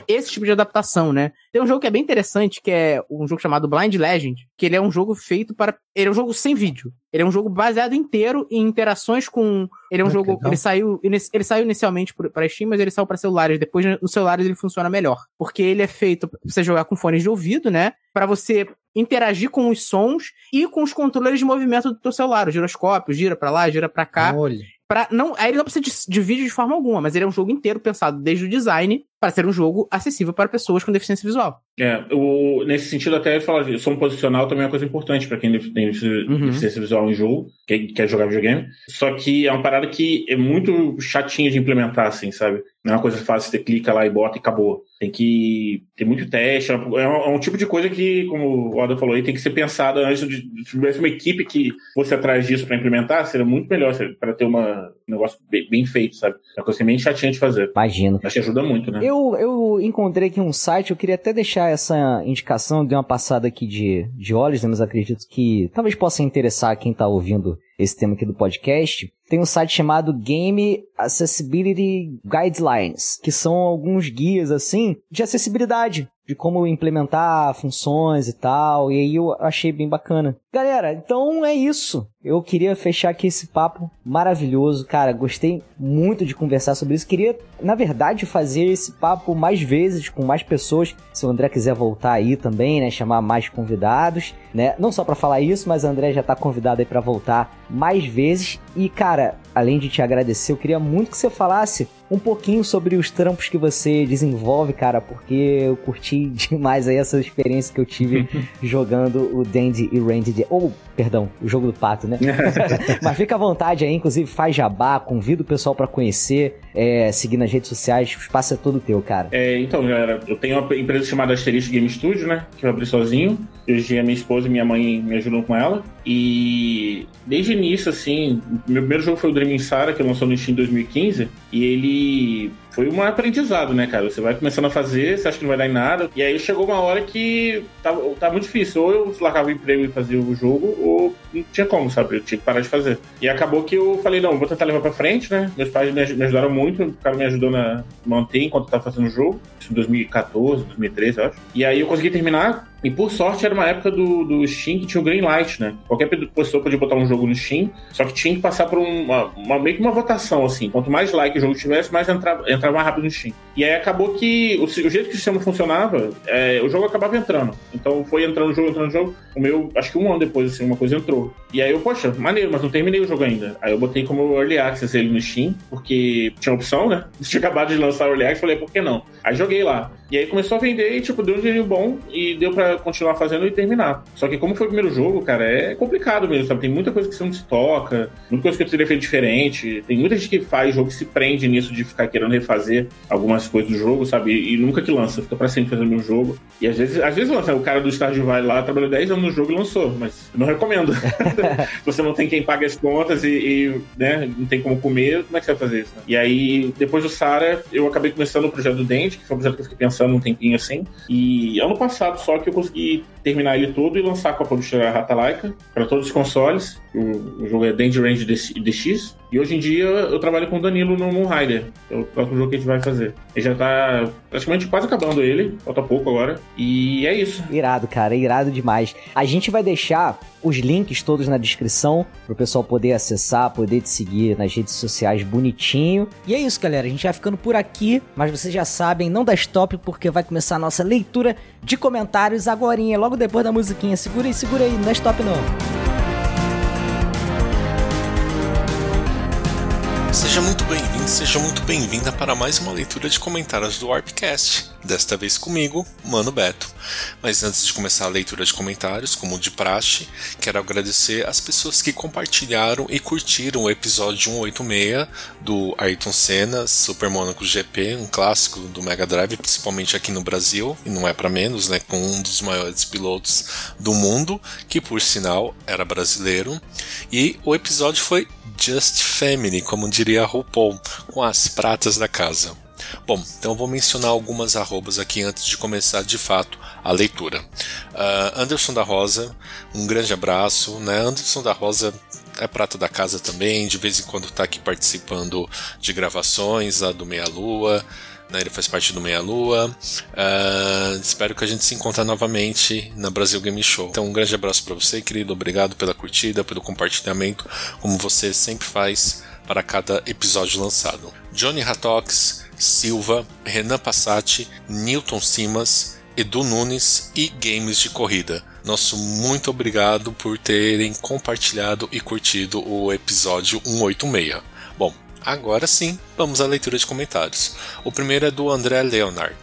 esse tipo de adaptação, né? Tem um jogo que é bem interessante, que é um jogo chamado Blind Legend, que ele é um jogo feito para. Ele é um jogo sem vídeo. Ele é um jogo baseado inteiro em interações com. Ele é um ah, jogo. Ele saiu, ele saiu inicialmente para Steam, mas ele saiu para celulares. Depois, nos celulares, ele funciona melhor. Porque ele é feito pra você jogar com fones de ouvido, né? Para você interagir com os sons e com os controles de movimento do teu celular, o giroscópio, gira para lá, gira para cá. Olha. Pra, não, aí ele não precisa de, de, vídeo de forma alguma, mas ele é um jogo inteiro pensado desde o design para ser um jogo acessível para pessoas com deficiência visual. É, o, nesse sentido, até falar, som posicional também é uma coisa importante para quem tem uhum. deficiência visual em jogo, que quer jogar videogame. Só que é uma parada que é muito chatinha de implementar, assim, sabe? Não é uma coisa fácil, você clica lá e bota e acabou. Tem que ter muito teste. É um, é um tipo de coisa que, como o Oda falou aí, tem que ser pensada antes de. Se tivesse uma equipe que fosse atrás disso para implementar, seria muito melhor para ter uma, um negócio bem, bem, feito, sabe? É uma coisa bem chatinha de fazer. Imagino. Mas que ajuda muito, né? Eu, eu encontrei aqui um site, eu queria até deixar essa indicação, de uma passada aqui de, de olhos, né? mas acredito que talvez possa interessar quem tá ouvindo esse tema aqui do podcast, tem um site chamado Game Accessibility Guidelines, que são alguns guias assim de acessibilidade de como implementar funções e tal, e aí eu achei bem bacana. Galera, então é isso. Eu queria fechar aqui esse papo maravilhoso, cara. Gostei muito de conversar sobre isso. Queria, na verdade, fazer esse papo mais vezes com mais pessoas. Se o André quiser voltar aí também, né, chamar mais convidados, né? Não só para falar isso, mas o André já tá convidado aí para voltar mais vezes. E, cara, além de te agradecer, eu queria muito que você falasse um pouquinho sobre os trampos que você desenvolve, cara, porque eu curti (laughs) demais aí essa experiência que eu tive (laughs) jogando o Dandy e Randy, ou, perdão, o jogo do pato, né? (laughs) Mas fica à vontade aí, inclusive faz jabá, convida o pessoal para conhecer, é, seguir nas redes sociais, o espaço é todo teu, cara. É, então, galera, eu tenho uma empresa chamada Asterisco Game Studio, né, que eu abri sozinho, hoje a minha esposa e minha mãe me ajudam com ela, e desde o início, assim, meu primeiro jogo foi o Dreaming Sara, que lançou no Steam em 2015, e ele foi um aprendizado, né, cara? Você vai começando a fazer, você acha que não vai dar em nada, e aí chegou uma hora que tava, tá, tá muito difícil. Ou eu largava o emprego e fazia o jogo, ou não tinha como, sabe? Eu tinha que parar de fazer. E acabou que eu falei, não, vou tentar levar pra frente, né? Meus pais me ajudaram muito, o cara me ajudou a manter enquanto eu tava fazendo o jogo. Isso em 2014, 2013, eu acho. E aí eu consegui terminar e por sorte era uma época do, do Steam que tinha o Green Light, né? Qualquer pessoa podia botar um jogo no Steam, só que tinha que passar por uma, uma meio que uma votação, assim. Quanto mais like o jogo tivesse, mais entrava, entrava mais rápido no Steam. E aí acabou que o, o jeito que o sistema funcionava, é, o jogo acabava entrando. Então foi entrando no jogo, entrando no jogo. O meu, acho que um ano depois, assim, uma coisa entrou. E aí eu, poxa, maneiro, mas não terminei o jogo ainda. Aí eu botei como Early Access ele no Steam, porque tinha opção, né? (laughs) Tinha acabado de lançar o Early Access, falei, por que não? Aí joguei lá. E aí começou a vender e, tipo, deu um dinheiro bom e deu pra continuar fazendo e terminar. Só que como foi o primeiro jogo, cara, é complicado mesmo, sabe? Tem muita coisa que você não se toca, muita coisa que eu teria feito diferente. Tem muita gente que faz jogo que se prende nisso de ficar querendo refazer algumas coisas do jogo, sabe? E, e nunca que lança, fica pra sempre fazendo um jogo. E às vezes, às vezes lança. O cara do Stardew Valley lá trabalhou 10 anos no jogo e lançou, mas não recomendo. (laughs) (laughs) você não tem quem pague as contas e, e, né, não tem como comer, como é que você vai fazer isso? Né? E aí, depois do Sara, eu acabei começando o projeto do Dente, que foi um projeto que eu fiquei pensando um tempinho assim. E ano passado só que eu consegui terminar ele todo e lançar com a publisher Ratalaika para todos os consoles. O, o, jogo é Danger Range DX. E hoje em dia eu trabalho com o Danilo no Moonrider, é o próximo jogo que a gente vai fazer. Ele já tá praticamente quase acabando ele, falta pouco agora. E é isso. Irado, cara, irado demais. A gente vai deixar os links todos na descrição para o pessoal poder acessar, poder te seguir nas redes sociais bonitinho. E é isso, galera. A gente vai ficando por aqui, mas vocês já sabem, não dá stop porque vai começar a nossa leitura de comentários agora, logo depois da musiquinha. Segura aí, segura aí, não dá stop não. Seja muito bem-vindo, seja muito bem-vinda para mais uma leitura de comentários do Warpcast. Desta vez comigo, Mano Beto. Mas antes de começar a leitura de comentários, como de praxe, quero agradecer as pessoas que compartilharam e curtiram o episódio 186 do Ayrton Senna Super Monaco GP, um clássico do Mega Drive, principalmente aqui no Brasil, e não é para menos, né, com um dos maiores pilotos do mundo, que por sinal era brasileiro. E o episódio foi Just Family, como diria RuPaul, com as pratas da casa. Bom, então vou mencionar algumas arrobas aqui antes de começar de fato a leitura. Uh, Anderson da Rosa, um grande abraço. Né? Anderson da Rosa é prata da casa também, de vez em quando está aqui participando de gravações, a do Meia Lua. Né, ele faz parte do Meia Lua. Uh, espero que a gente se encontre novamente na Brasil Game Show. Então, um grande abraço para você, querido. Obrigado pela curtida, pelo compartilhamento, como você sempre faz para cada episódio lançado. Johnny Hatox, Silva, Renan Passati, Newton Simas, Edu Nunes e Games de Corrida. Nosso muito obrigado por terem compartilhado e curtido o episódio 186. Agora sim, vamos à leitura de comentários. O primeiro é do André Leonard.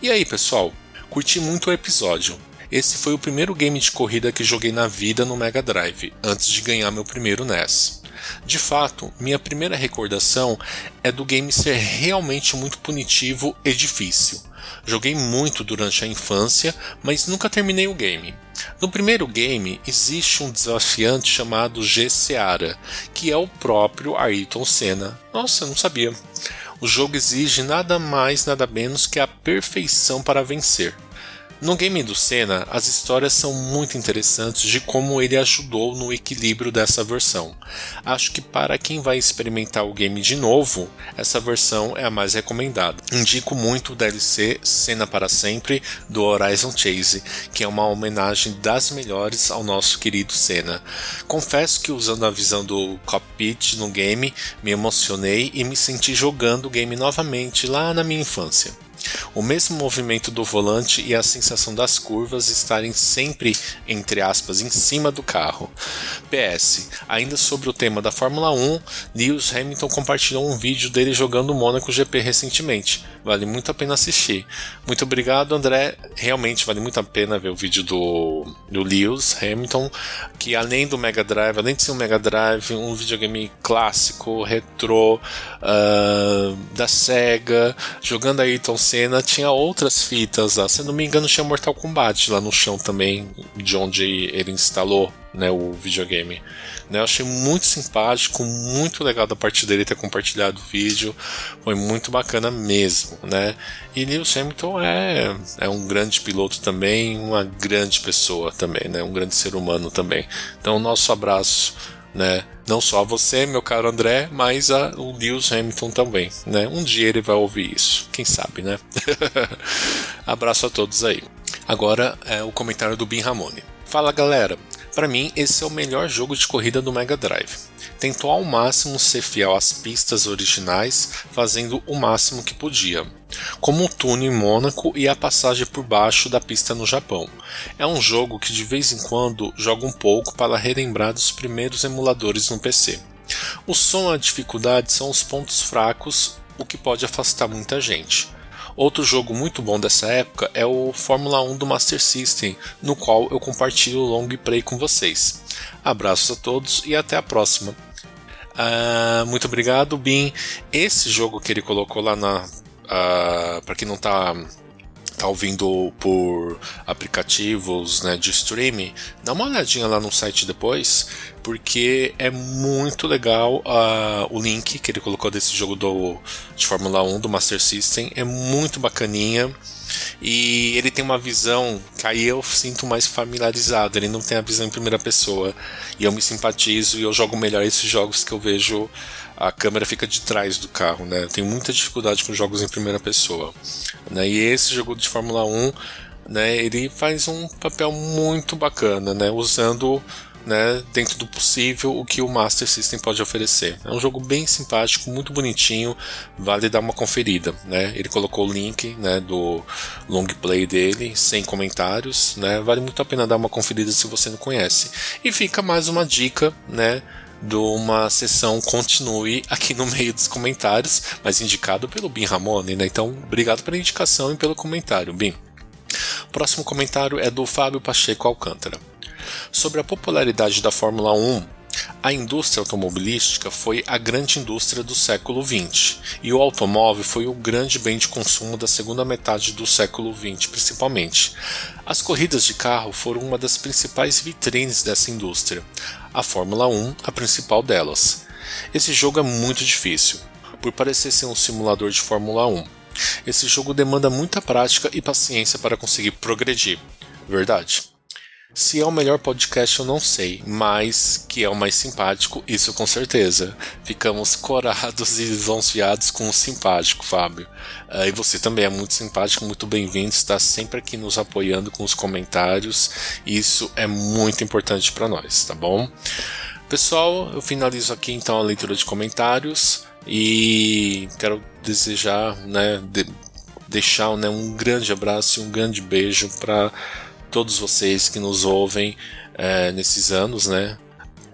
E aí, pessoal? Curti muito o episódio. Esse foi o primeiro game de corrida que joguei na vida no Mega Drive, antes de ganhar meu primeiro NES. De fato, minha primeira recordação é do game ser realmente muito punitivo e difícil. Joguei muito durante a infância, mas nunca terminei o game. No primeiro game existe um desafiante chamado G. Seara, que é o próprio Ayrton Senna. Nossa, não sabia. O jogo exige nada mais, nada menos que a perfeição para vencer. No game do Senna, as histórias são muito interessantes de como ele ajudou no equilíbrio dessa versão. Acho que para quem vai experimentar o game de novo, essa versão é a mais recomendada. Indico muito o DLC Senna para Sempre do Horizon Chase, que é uma homenagem das melhores ao nosso querido Senna. Confesso que usando a visão do cockpit no game, me emocionei e me senti jogando o game novamente lá na minha infância. O mesmo movimento do volante e a sensação das curvas estarem sempre, entre aspas, em cima do carro. PS, ainda sobre o tema da Fórmula 1, Lewis Hamilton compartilhou um vídeo dele jogando o Monaco GP recentemente. Vale muito a pena assistir. Muito obrigado, André. Realmente vale muito a pena ver o vídeo do, do Lewis Hamilton, que além do Mega Drive, além de ser um Mega Drive, um videogame clássico, retrô, uh, da SEGA, jogando Ayrton Senna, tinha outras fitas lá. Se não me engano, tinha Mortal Kombat lá no chão também, de onde ele instalou né, o videogame. Né, eu achei muito simpático, muito legal da parte dele ter compartilhado o vídeo, foi muito bacana mesmo, né? E Lewis Hamilton é, é um grande piloto também, uma grande pessoa também, né? Um grande ser humano também. Então, nosso abraço, né? Não só você, meu caro André, mas a, o Lewis Hamilton também, né? Um dia ele vai ouvir isso, quem sabe, né? (laughs) abraço a todos aí. Agora é o comentário do Bin Ramone. Fala galera, para mim, esse é o melhor jogo de corrida do Mega Drive. Tentou ao máximo ser fiel às pistas originais, fazendo o máximo que podia, como o túnel em Mônaco e a passagem por baixo da pista no Japão. É um jogo que de vez em quando joga um pouco para relembrar dos primeiros emuladores no PC. O som e a dificuldade são os pontos fracos, o que pode afastar muita gente. Outro jogo muito bom dessa época é o Fórmula 1 do Master System, no qual eu compartilho o long play com vocês. Abraços a todos e até a próxima. Uh, muito obrigado, Bin. Esse jogo que ele colocou lá na. Uh, para quem não está tá ouvindo por aplicativos né, de streaming, dá uma olhadinha lá no site depois, porque é muito legal uh, o link que ele colocou desse jogo do, de Fórmula 1 do Master System, é muito bacaninha. E ele tem uma visão que aí eu sinto mais familiarizado. Ele não tem a visão em primeira pessoa. E eu me simpatizo e eu jogo melhor esses jogos que eu vejo a câmera fica de trás do carro, né? Eu tenho muita dificuldade com jogos em primeira pessoa. Né? E esse jogo de Fórmula 1, né, ele faz um papel muito bacana, né? Usando né, dentro do possível o que o Master System pode oferecer. É um jogo bem simpático, muito bonitinho, vale dar uma conferida. Né? Ele colocou o link né, do long play dele, sem comentários, né? vale muito a pena dar uma conferida se você não conhece. E fica mais uma dica, né? De uma sessão continue aqui no meio dos comentários, mas indicado pelo Bin Ramone, né? Então, obrigado pela indicação e pelo comentário, Bin. Próximo comentário é do Fábio Pacheco Alcântara. Sobre a popularidade da Fórmula 1, a indústria automobilística foi a grande indústria do século XX, e o automóvel foi o grande bem de consumo da segunda metade do século XX, principalmente. As corridas de carro foram uma das principais vitrines dessa indústria, a Fórmula 1 a principal delas. Esse jogo é muito difícil, por parecer ser um simulador de Fórmula 1. Esse jogo demanda muita prática e paciência para conseguir progredir. Verdade. Se é o melhor podcast, eu não sei, mas que é o mais simpático, isso com certeza. Ficamos corados e desonfiados com o simpático, Fábio. Uh, e você também é muito simpático, muito bem-vindo, está sempre aqui nos apoiando com os comentários. Isso é muito importante para nós, tá bom? Pessoal, eu finalizo aqui então a leitura de comentários e quero desejar, né, de, deixar né, um grande abraço e um grande beijo para todos vocês que nos ouvem é, nesses anos, né?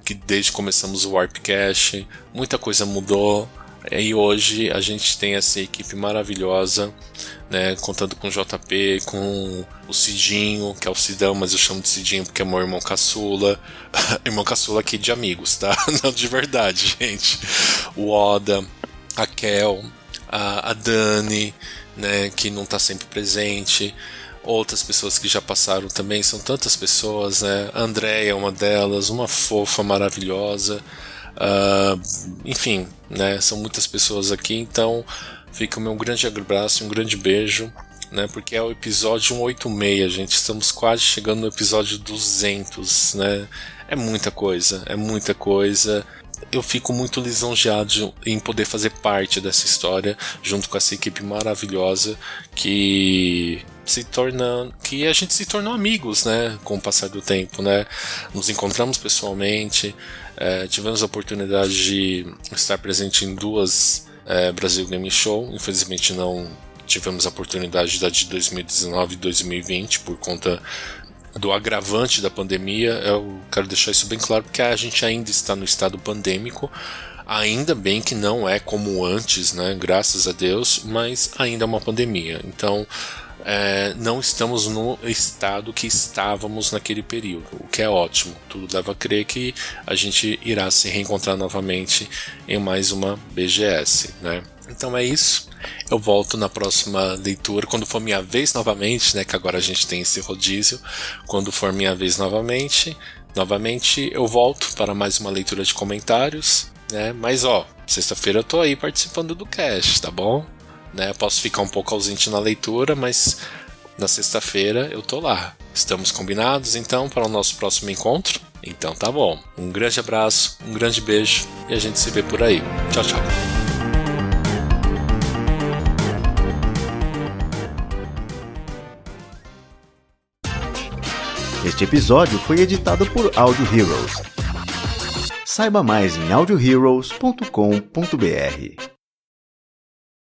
Que desde que começamos o Warpcast, muita coisa mudou, E hoje a gente tem essa equipe maravilhosa, né, contando com o JP, com o Cidinho, que é o Cidão, mas eu chamo de Cidinho porque é meu irmão caçula. (laughs) irmão caçula aqui de amigos, tá? (laughs) Não de verdade, (laughs) gente. O Oda, a Kel, a, a Dani, né, que não está sempre presente outras pessoas que já passaram também, são tantas pessoas, né? A Andrea é uma delas, uma fofa maravilhosa. Uh, enfim, né? São muitas pessoas aqui, então fica o meu grande abraço, um grande beijo, né? Porque é o episódio 186, gente. Estamos quase chegando no episódio 200, né? É muita coisa, é muita coisa eu fico muito lisonjeado em poder fazer parte dessa história junto com essa equipe maravilhosa que se torna que a gente se tornou amigos, né, com o passar do tempo, né? Nos encontramos pessoalmente, é, tivemos a oportunidade de estar presente em duas é, Brasil Game Show, infelizmente não tivemos a oportunidade da de 2019 e 2020 por conta do agravante da pandemia. Eu quero deixar isso bem claro porque a gente ainda está no estado pandêmico. Ainda bem que não é como antes, né? Graças a Deus, mas ainda é uma pandemia. Então, é, não estamos no estado que estávamos naquele período, o que é ótimo. Tudo leva a crer que a gente irá se reencontrar novamente em mais uma BGS, né? Então é isso. Eu volto na próxima leitura, quando for minha vez novamente, né? Que agora a gente tem esse rodízio. Quando for minha vez novamente, novamente eu volto para mais uma leitura de comentários, né? Mas ó, sexta-feira eu tô aí participando do cast, tá bom? Né? Posso ficar um pouco ausente na leitura, mas na sexta-feira eu tô lá. Estamos combinados então para o nosso próximo encontro? Então tá bom. Um grande abraço, um grande beijo e a gente se vê por aí. Tchau, tchau. Este episódio foi editado por Audio Heroes. Saiba mais em audioheroes.com.br.